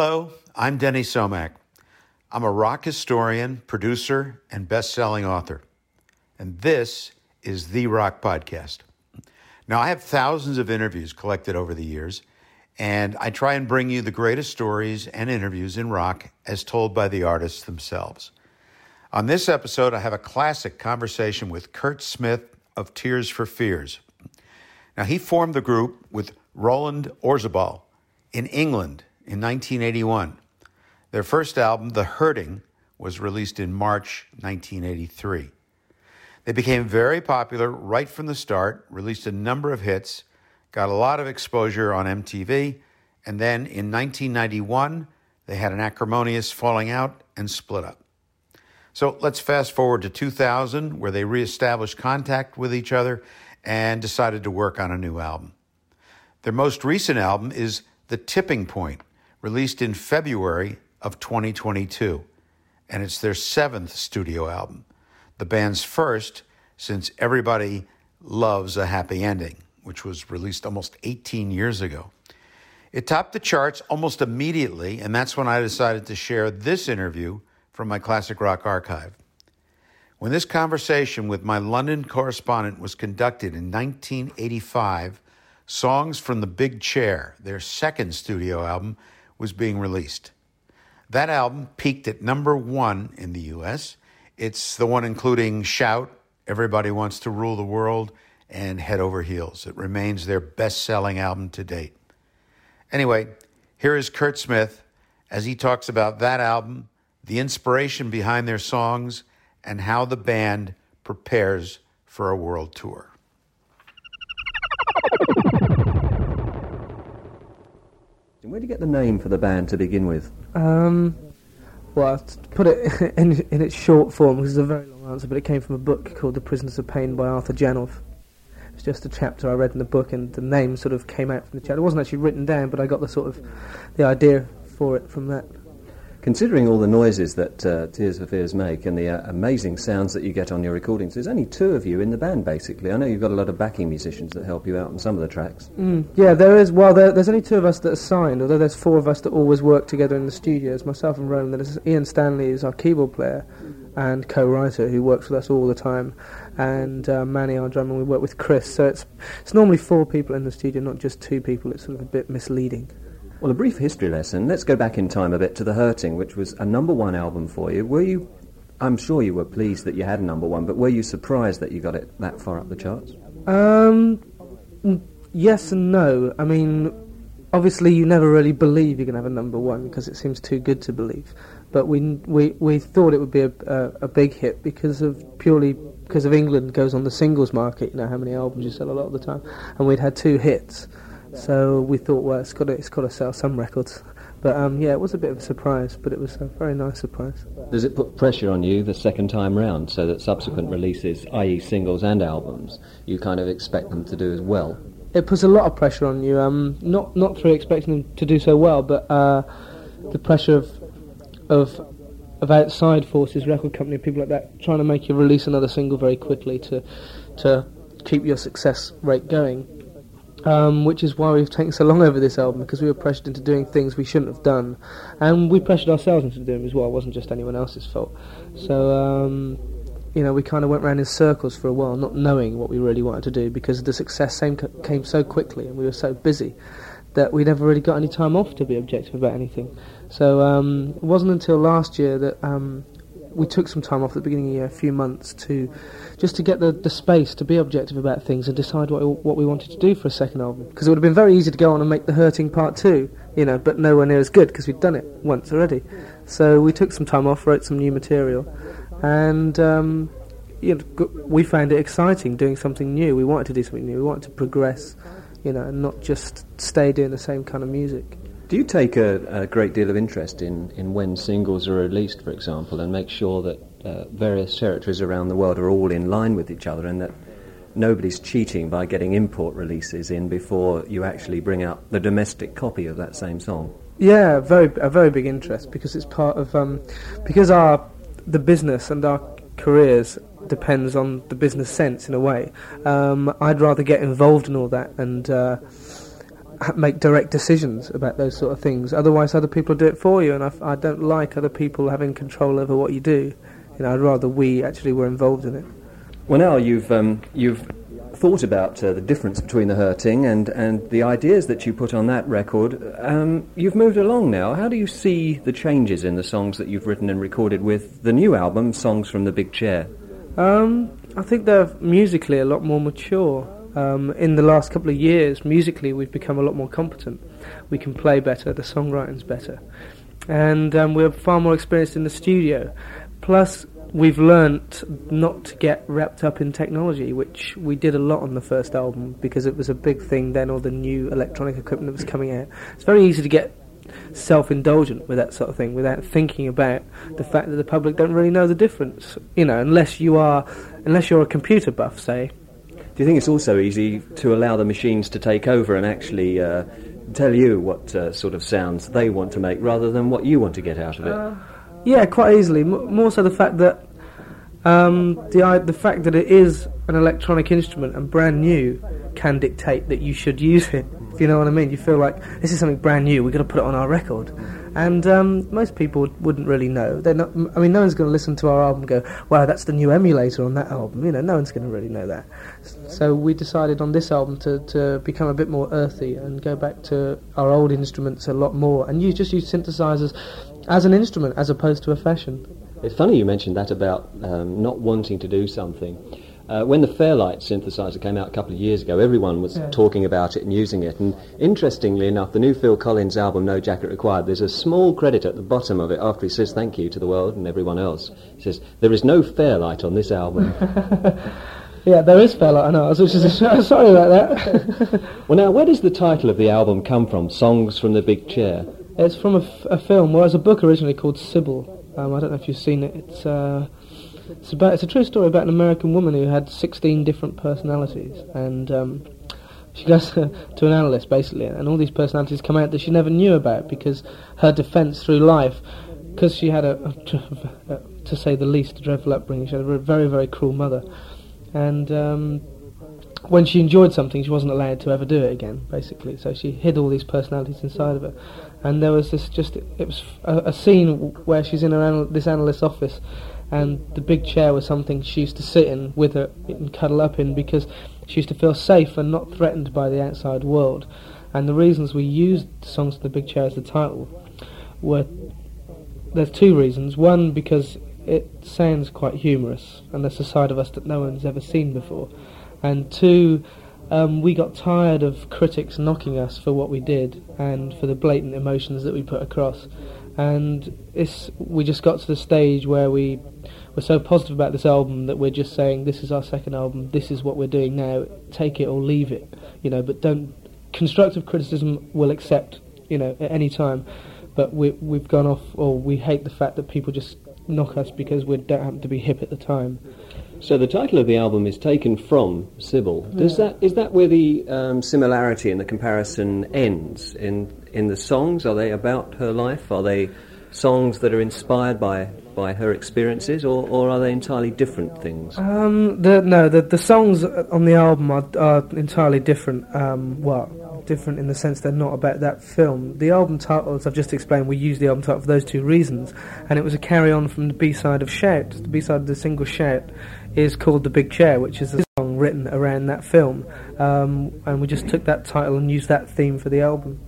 Hello, I'm Denny Somach. I'm a rock historian, producer, and best selling author. And this is The Rock Podcast. Now, I have thousands of interviews collected over the years, and I try and bring you the greatest stories and interviews in rock as told by the artists themselves. On this episode, I have a classic conversation with Curt Smith of Tears for Fears. Now, he formed the group with Roland Orzabal in England in 1981. Their first album, The Hurting, was released in March 1983. They became very popular right from the start, released a number of hits, got a lot of exposure on MTV, and then in 1991, they had an acrimonious falling out and split up. So let's fast forward to 2000, where they reestablished contact with each other and decided to work on a new album. Their most recent album is The Tipping Point, released in February of 2022, and it's their seventh studio album, the band's first since Everybody Loves a Happy Ending, which was released almost 18 years ago. It topped the charts almost immediately, and that's when I decided to share this interview from my classic rock archive. When this conversation with my London correspondent was conducted in 1985, Songs from the Big Chair, their second studio album, was being released. That album peaked at number one in the US. It's the one including Shout, Everybody Wants to Rule the World, and Head Over Heels. It remains their best selling album to date. Anyway, here is Curt Smith as he talks about that album, the inspiration behind their songs, and how the band prepares for a world tour. Where did you get the name for the band to begin with? Um, well, to put it in, in its short form, because it's a very long answer, but it came from a book called The Prisoners of Pain by Arthur Janov. It's just a chapter I read in the book, and the name sort of came out from the chapter. It wasn't actually written down, but I got the sort of the idea for it from that. Considering all the noises that uh, Tears for Fears make and the uh, amazing sounds that you get on your recordings, there's only two of you in the band, basically. I know you've got a lot of backing musicians that help you out on some of the tracks. Mm, yeah, there is. Well, there, there's only two of us that are signed, although there's four of us that always work together in the studios. Myself and Roland. There's Ian Stanley, who's our keyboard player and co-writer, who works with us all the time, and uh, Manny, our drummer. We work with Chris. So it's it's normally four people in the studio, not just two people. It's sort of a bit misleading. Well, a brief history lesson. Let's go back in time a bit to The Hurting, which was a number one album for you. Were you, I'm sure you were pleased that you had a number one, but were you surprised that you got it that far up the charts? Um, yes and no. I mean, obviously you never really believe you're going to have a number one because it seems too good to believe. But we we we thought it would be a, a, a big hit because of purely because of England goes on the singles market. You know how many albums you sell a lot of the time, and we'd had two hits. So we thought, well, it's got to, it's got to sell some records. But um, yeah, it was a bit of a surprise, but it was a very nice surprise. Does it put pressure on you the second time round, so that subsequent releases, i.e., singles and albums, you kind of expect them to do as well? It puts a lot of pressure on you. Um, not not through expecting them to do so well, but uh, the pressure of of of outside forces, record company, people like that, trying to make you release another single very quickly to to keep your success rate going. Um, which is why we've taken so long over this album because we were pressured into doing things we shouldn't have done, and we pressured ourselves into doing them as well. It wasn't just anyone else's fault. So um, you know, we kind of went around in circles for a while, not knowing what we really wanted to do because the success came so quickly and we were so busy that we never really got any time off to be objective about anything. So um, it wasn't until last year that um, we took some time off at the beginning of the year, a few months, to just to get the, the space to be objective about things and decide what what we wanted to do for a second album. Because it would have been very easy to go on and make the Hurting Part Two, you know, but nowhere near as good because we'd done it once already. So we took some time off, wrote some new material, and um, you know, we found it exciting doing something new. We wanted to do something new. We wanted to progress, you know, and not just stay doing the same kind of music. Do you take a, a, great deal of interest in, in when singles are released, for example, and make sure that uh, various territories around the world are all in line with each other and that nobody's cheating by getting import releases in before you actually bring out the domestic copy of that same song? Yeah, very a very big interest because it's part of um, because our the business and our careers depends on the business sense in a way. Um, I'd rather get involved in all that and. Uh, make direct decisions about those sort of things. Otherwise, other people do it for you, and I don't like other people having control over what you do. You know, I'd rather we actually were involved in it. Well, now you've um, you've thought about uh, the difference between the hurting and, and the ideas that you put on that record. Um, you've moved along now. How do you see the changes in the songs that you've written and recorded with the new album, Songs from the Big Chair? Um, I think they're musically a lot more mature. Um, in the last couple of years, musically, we've become a lot more competent. We can play better, the songwriting's better, and um, we're far more experienced in the studio. Plus, we've learnt not to get wrapped up in technology, which we did a lot on the first album because it was a big thing then, all the new electronic equipment that was coming out. It's very easy to get self-indulgent with that sort of thing without thinking about the fact that the public don't really know the difference. You know, unless you are, unless you're a computer buff, say. Do you think it's also easy to allow the machines to take over and actually uh, tell you what uh, sort of sounds they want to make rather than what you want to get out of it? Uh, yeah, quite easily. M- more so the fact that um, the the fact that it is an electronic instrument and brand new can dictate that you should use it. If you know what I mean, you feel like this is something brand new. We've got to put it on our record, and um, most people wouldn't really know. They're not. I mean, no one's going to listen to our album and go, "Wow, that's the new emulator on that album." You know, no one's going to really know that. So we decided on this album to, to become a bit more earthy and go back to our old instruments a lot more, and use just use synthesizers as an instrument as opposed to a fashion. It's funny you mentioned that about um, not wanting to do something. Uh, when the Fairlight synthesizer came out a couple of years ago, everyone was Yeah. talking about it and using it. And interestingly enough, the new Phil Collins album, No Jacket Required, there's a small credit at the bottom of it after he says thank you to the world and everyone else. He says, There is no Fairlight on this album. Yeah, there is Fairlight, I know. I was just sorry about that. well, now, where does the title of the album come from? Songs from the Big Chair. it's from a, f- a film, well, it's a book originally called Sybil. Um, I don't know if you've seen it. It's uh, it's about it's a true story about an American woman who had 16 different personalities, and um, she goes to an analyst basically, and all these personalities come out that she never knew about because her defence through life, because she had a, a, to say the least, a dreadful upbringing. She had a very very cruel mother, and um, when she enjoyed something, she wasn't allowed to ever do it again, basically. So she hid all these personalities inside of her. And there was this just, it was a, a scene where she's in her anal- this analyst's office, and the big chair was something she used to sit in with her and cuddle up in because she used to feel safe and not threatened by the outside world. And the reasons we used Songs to the Big Chair as the title were there's two reasons. One, because it sounds quite humorous, and that's a side of us that no one's ever seen before. And two, um, we got tired of critics knocking us for what we did and for the blatant emotions that we put across. And it's, we just got to the stage where we were so positive about this album that we're just saying, this is our second album, this is what we're doing now, take it or leave it. You know, but don't, constructive criticism we'll accept, you know, at any time. But we, we've gone off, or we hate the fact that people just knock us because we don't happen to be hip at the time. So the title of the album is taken from Sybil. Does that is that where the um, similarity and the comparison ends in in the songs? Are they about her life? Are they songs that are inspired by by her experiences, or, or are they entirely different things? Um, the, no, the the songs on the album are, are entirely different. Um, well, different in the sense they're not about that film. The album title, as I've just explained, we used the album title for those two reasons, and it was a carry on from the B side of Shout. The B side of the single Shout is called The Big Chair, which is a song written around that film, um, and we just took that title and used that theme for the album.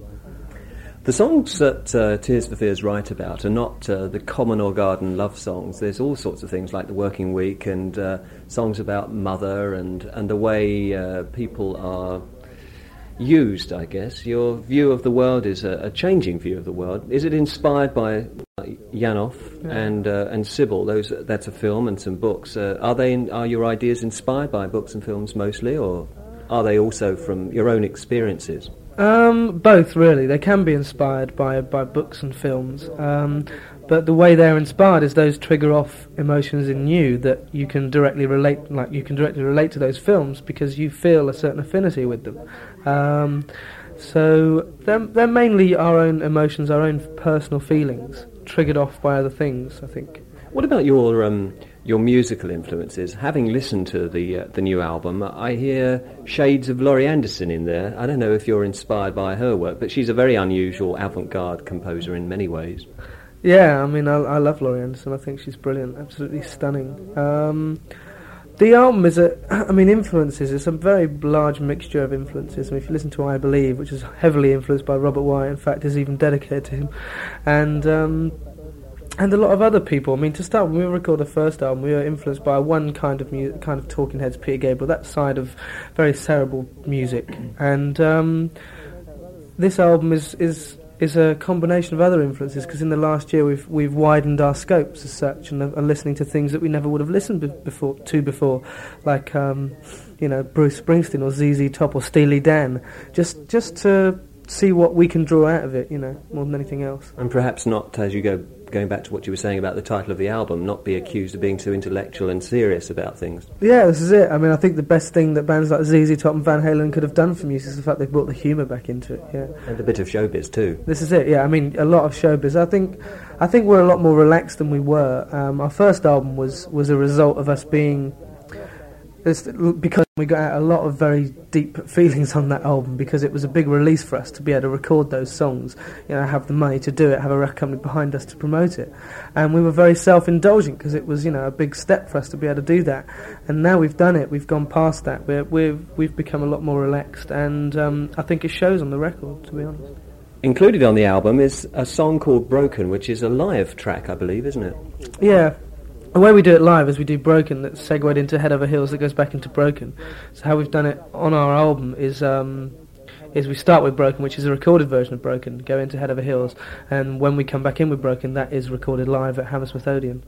The songs that uh, Tears for Fears write about are not uh, the common or garden love songs. There's all sorts of things like the working week and uh, songs about mother and, and the way uh, people are used, I guess. Your view of the world is a, a changing view of the world. Is it inspired by uh, Janov Yeah. and uh, and Sybil? Those that's a film and some books. Uh, are they in, are your ideas inspired by books and films mostly, or are they also from your own experiences? Um, both really. They can be inspired by by books and films, um, but the way they're inspired is those trigger off emotions in you that you can directly relate. Like you can directly relate to those films because you feel a certain affinity with them. Um, so they're they're mainly our own emotions, our own personal feelings, triggered off by other things. I think. What about your um, your musical influences. Having listened to the uh, the new album, I hear shades of Laurie Anderson in there. I don't know if you're inspired by her work, but she's a very unusual avant-garde composer in many ways. Yeah, I mean, I, I love Laurie Anderson. I think she's brilliant, absolutely stunning. Um, the album is a, I mean, influences. It's a very large mixture of influences. I mean, if you listen to I Believe, which is heavily influenced by Robert Wyatt, in fact, is even dedicated to him, and um, and a lot of other people. I mean, to start, when we recorded the first album, we were influenced by one kind of mu- kind of Talking Heads, Peter Gabriel, that side of very cerebral music, and um, this album is is is a combination of other influences because in the last year we've we've widened our scopes as such and are listening to things that we never would have listened be- before to before, like um, you know Bruce Springsteen or ZZ Top or Steely Dan, just just to see what we can draw out of it, you know, more than anything else. And perhaps not as you go going back to what you were saying about the title of the album, not be accused of being too intellectual and serious about things. Yeah, this is it. I mean, I think the best thing that bands like ZZ Top and Van Halen could have done for music is the fact they brought the humour back into it. Yeah, and a bit of showbiz too. This is it. Yeah, I mean, a lot of showbiz. I think, I think we're a lot more relaxed than we were. Um, our first album was was a result of us being it's because we got out a lot of very deep feelings on that album because it was a big release for us to be able to record those songs, you know, have the money to do it, have a record company behind us to promote it, and we were very self-indulgent because it was, you know, a big step for us to be able to do that. And now we've done it, we've gone past that, we're, we've we've become a lot more relaxed, and um, I think it shows on the record, to be honest. Included on the album is a song called Broken, which is a live track, I believe, isn't it? Yeah, the way we do it live is we do Broken that's segued into Head Over Heels that goes back into Broken. So how we've done it on our album is um, is we start with Broken, which is a recorded version of Broken, go into Head Over Heels, and when we come back in with Broken, that is recorded live at Hammersmith Odeon.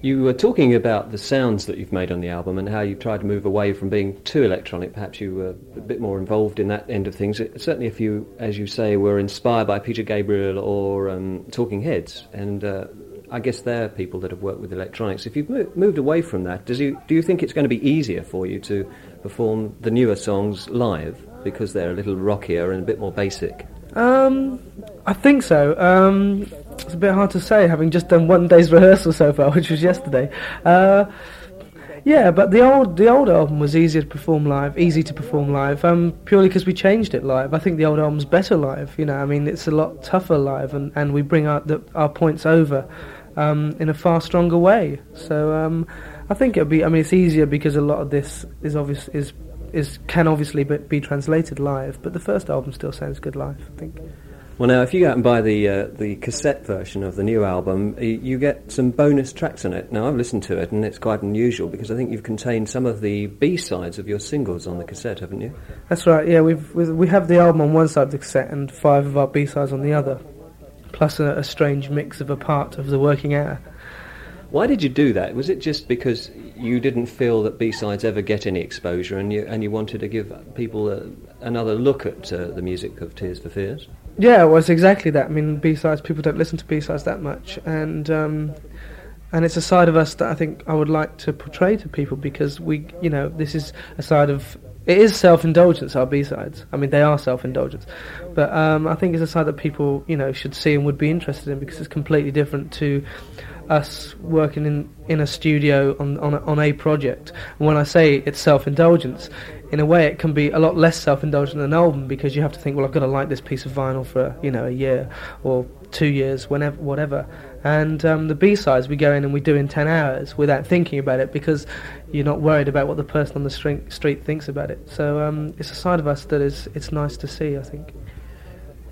You were talking about the sounds that you've made on the album and how you've tried to move away from being too electronic. Perhaps you were a bit more involved in that end of things. Certainly, if you, as you say, were inspired by Peter Gabriel or um, Talking Heads, and uh, I guess they're people that have worked with electronics. If you've moved away from that, does you, do you think it's going to be easier for you to perform the newer songs live because they're a little rockier and a bit more basic? Um, I think so. Um, it's a bit hard to say, having just done one day's rehearsal so far, which was yesterday. Uh, yeah, but the old the old album was easier to perform live, easy to perform live, um, purely because we changed it live. I think the old album's better live. You know, I mean, it's a lot tougher live, and, and we bring our the, our points over um, in a far stronger way. So um, I think it'll be. I mean, it's easier because a lot of this is obvious is is can obviously be, be translated live, but the first album still sounds good live. I think. Well, now, if you go out and buy the uh, the cassette version of the new album, you get some bonus tracks on it. Now, I've listened to it, and it's quite unusual because I think you've contained some of the B sides of your singles on the cassette, haven't you? That's right. Yeah, we've we have the album on one side of the cassette and five of our B sides on the other plus a, a strange mix of a part of the working hour. Why did you do that? Was it just because you didn't feel that B-sides ever get any exposure, and you and you wanted to give people a, another look at uh, the music of Tears for Fears? Yeah, it was exactly that. I mean, B-sides people don't listen to B-sides that much, and um, and it's a side of us that I think I would like to portray to people because we, you know, this is a side of it is self-indulgence. Our B-sides. I mean, they are self-indulgence, but um, I think it's a side that people, you know, should see and would be interested in because it's completely different to us working in, in a studio on on a, on a project. And when I say it's self-indulgence, in a way, it can be a lot less self-indulgent than an album because you have to think, well, I've got to like this piece of vinyl for you know a year or two years, whenever, whatever. And um, the B sides we go in and we do in ten hours without thinking about it because you're not worried about what the person on the street, street thinks about it. So um, it's a side of us that is it's nice to see. I think.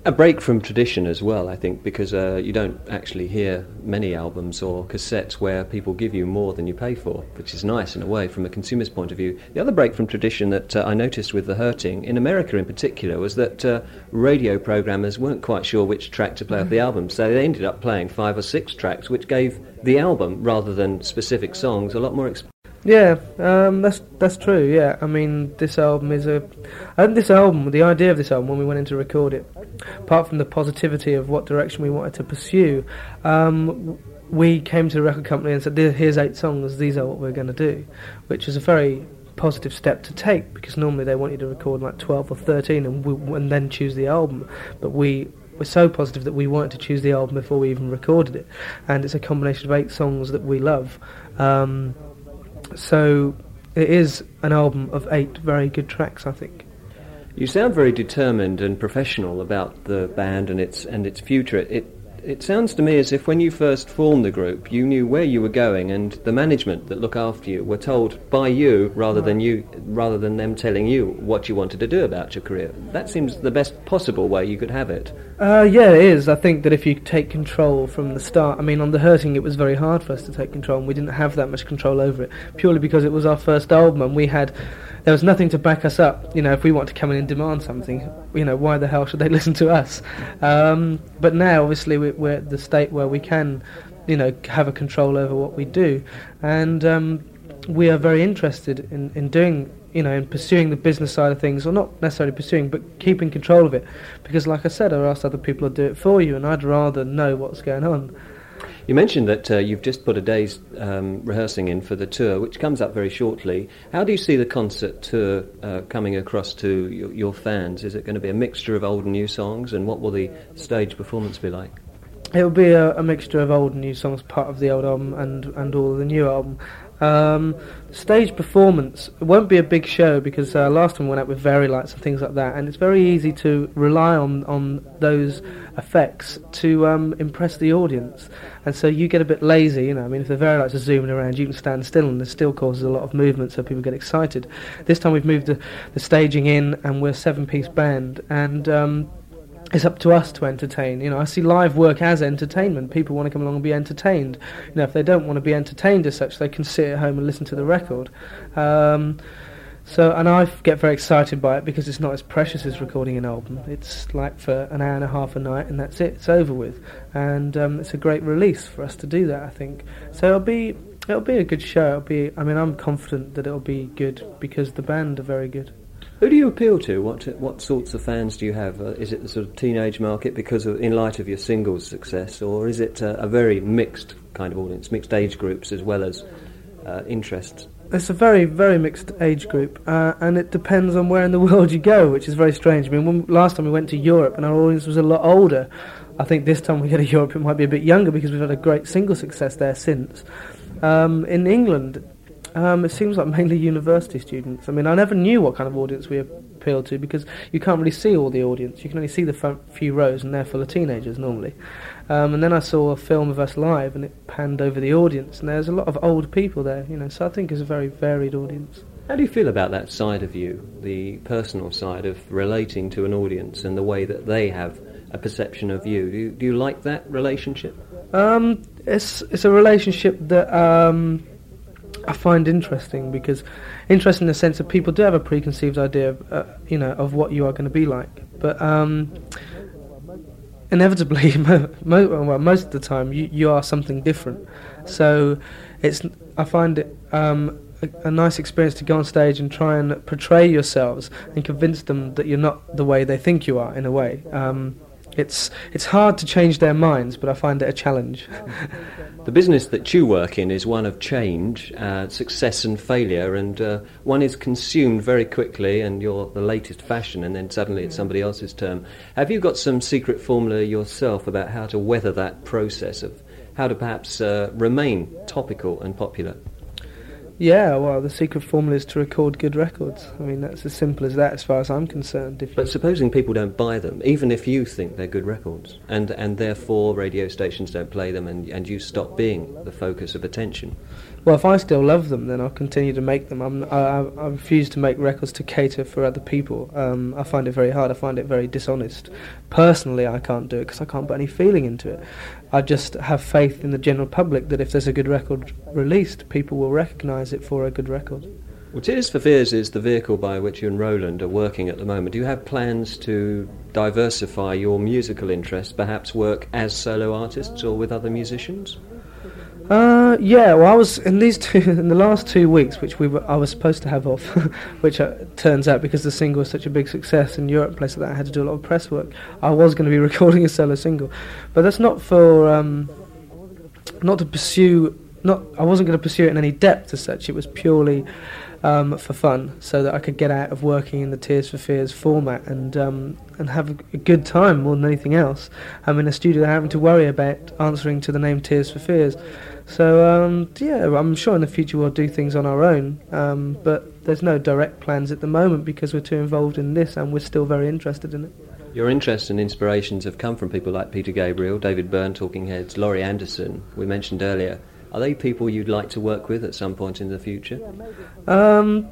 A break from tradition as well, I think, because uh, you don't actually hear many albums or cassettes where people give you more than you pay for, which is nice in a way from a consumer's point of view. The other break from tradition that uh, I noticed with The Hurting, in America in particular, was that uh, radio programmers weren't quite sure which track to play off the album, so they ended up playing five or six tracks, which gave the album, rather than specific songs, a lot more exp- yeah, um, that's that's true. Yeah, I mean, this album is a. I think this album, the idea of this album, when we went in to record it, apart from the positivity of what direction we wanted to pursue, um, we came to the record company and said, "Here's eight songs. These are what we're going to do," which is a very positive step to take because normally they want you to record like 12 or 13 and, we, and then choose the album but we we're so positive that we wanted to choose the album before we even recorded it, and it's a combination of eight songs that we love. Um, so it is an album of eight very good tracks, I think. You sound very determined and professional about the band and its and its future. It it sounds to me as if when you first formed the group, you knew where you were going, and the management that look after you were told by you rather than you, rather than them telling you what you wanted to do about your career. That seems the best possible way you could have it. Uh, yeah, it is. I think that if you take control from the start, I mean, on the Hurting, it was very hard for us to take control, and we didn't have that much control over it purely because it was our first album, and we had there was nothing to back us up. You know, if we want to come in and demand something, you know, why the hell should they listen to us? Um, but now, obviously, we, we're at the state where we can, you know, have a control over what we do, and um, we are very interested in, in doing, you know, in pursuing the business side of things, or not necessarily pursuing, but keeping control of it. Because, like I said, I asked other people to do it for you, and I'd rather know what's going on. You mentioned that uh, you've just put a day's um, rehearsing in for the tour, which comes up very shortly. How do you see the concert tour uh, coming across to your, your, fans? Is it going to be a mixture of old and new songs, and what will the stage performance be like? It will be a, a mixture of old and new songs, part of the old album and, and all of the new album. Um, stage performance it won't be a big show because uh, last time we went out with Vari-Lites and things like that, and it's very easy to rely on on those effects to um, impress the audience. And so you get a bit lazy, you know. I mean, if the Vari-Lites are zooming around, you can stand still, and it still causes a lot of movement, so people get excited. This time we've moved the, the staging in, and we're a seven-piece band, and um, it's up to us to entertain. You know, I see live work as entertainment. People want to come along and be entertained. You know, if they don't want to be entertained as such, they can sit at home and listen to the record. Um, so, and I get very excited by it because it's not as precious as recording an album. It's like for an hour and a half a night, and that's it. It's over with, and um, it's a great release for us to do that. I think so. It'll be it'll be a good show. It'll be. I mean, I'm confident that it'll be good because the band are very good. Who do you appeal to? What what sorts of fans do you have? Uh, is it the sort of teenage market because of, in light of your singles success, or is it uh, a very mixed kind of audience, mixed age groups as well as uh, interests? It's a very very mixed age group, uh, and it depends on where in the world you go, which is very strange. I mean, when, last time we went to Europe, and our audience was a lot older. I think this time we go to Europe, it might be a bit younger because we've had a great single success there since. Um, in England, um, it seems like mainly university students. I mean, I never knew what kind of audience we appealed to because you can't really see all the audience. You can only see the few rows, and they're full of teenagers normally. Um, and then I saw a film of us live, and it panned over the audience, and there's a lot of old people there. You know, so I think it's a very varied audience. How do you feel about that side of you, the personal side of relating to an audience and the way that they have a perception of you? Do you, do you like that relationship? Um, it's it's a relationship that. Um, I find interesting because interesting in the sense that people do have a preconceived idea of uh, you know of what you are going to be like, but um, inevitably, well, most of the time you, you are something different. So it's I find it um, a, a, nice experience to go on stage and try and portray yourselves and convince them that you're not the way they think you are in a way. Um, it's it's hard to change their minds, but I find it a challenge. the business that you work in is one of change, uh, success and failure, and uh, one is consumed very quickly, and you're the latest fashion, and then suddenly it's somebody else's term. Have you got some secret formula yourself about how to weather that process of how to perhaps uh, remain topical and popular? Yeah, well, the secret formula is to record good records. I mean, that's as simple as that, as far as I'm concerned. but supposing people don't buy them, even if you think they're good records, and and therefore radio stations don't play them, and and you stop being the focus of attention. Well, if I still love them, then I'll continue to make them. I'm, I, I refuse to make records to cater for other people. Um, I find it very hard. I find it very dishonest. Personally, I can't do it because I can't put any feeling into it. I just have faith in the general public that if there's a good record released, people will recognise it for a good record. Well, Tears for Fears is the vehicle by which you and Roland are working at the moment. Do you have plans to diversify your musical interests, perhaps work as solo artists or with other musicians? Uh, yeah. Well, I was in these two in the last two weeks, which we were I was supposed to have off, which uh, turns out because the single was such a big success in Europe, places like that, I had to do a lot of press work. I was going to be recording a solo single, but that's not for um, not to pursue not I wasn't going to pursue it in any depth as such. It was purely um, for fun, so that I could get out of working in the Tears for Fears format and um, and have a good time more than anything else. I'm in a studio having to worry about answering to the name Tears for Fears. So um, yeah, I'm sure in the future we'll do things on our own, um, but there's no direct plans at the moment because we're too involved in this and we're still very interested in it. Your interests and inspirations have come from people like Peter Gabriel, David Byrne, Talking Heads, Laurie Anderson, we mentioned earlier. Are they people you'd like to work with at some point in the future? Um,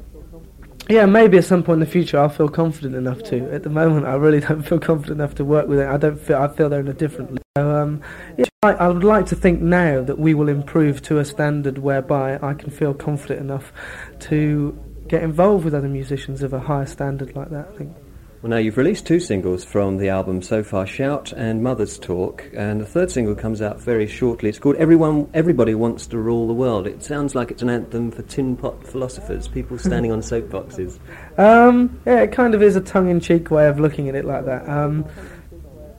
yeah, maybe at some point in the future I'll feel confident enough to. At the moment, I really don't feel confident enough to work with it. I don't feel I feel they're in a different. So, um, yeah, I, I would like to think now that we will improve to a standard whereby I can feel confident enough to get involved with other musicians of a higher standard like that. I think. Well, now you've released two singles from the album so far, Shout and Mother's Talk, and the third single comes out very shortly. It's called Everyone, Everybody Wants to Rule the World. It sounds like it's an anthem for tin pot philosophers, people standing on soapboxes. Um, yeah, it kind of is a tongue-in-cheek way of looking at it like that. Um,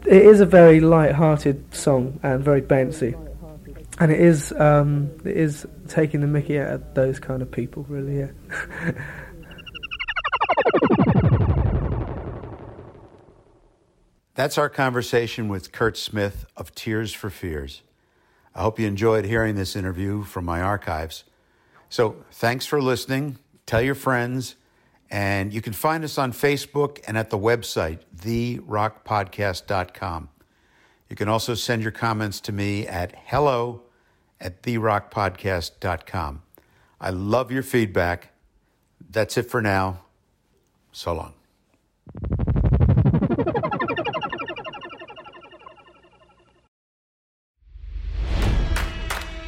it is a very light-hearted song and very bouncy, and it is um, it is taking the mickey out of those kind of people, really. Yeah. That's our conversation with Curt Smith of Tears for Fears. I hope you enjoyed hearing this interview from my archives. So, thanks for listening. Tell your friends. And you can find us on Facebook and at the website, therockpodcast.com. You can also send your comments to me at hello at therockpodcast.com. I love your feedback. That's it for now. So long.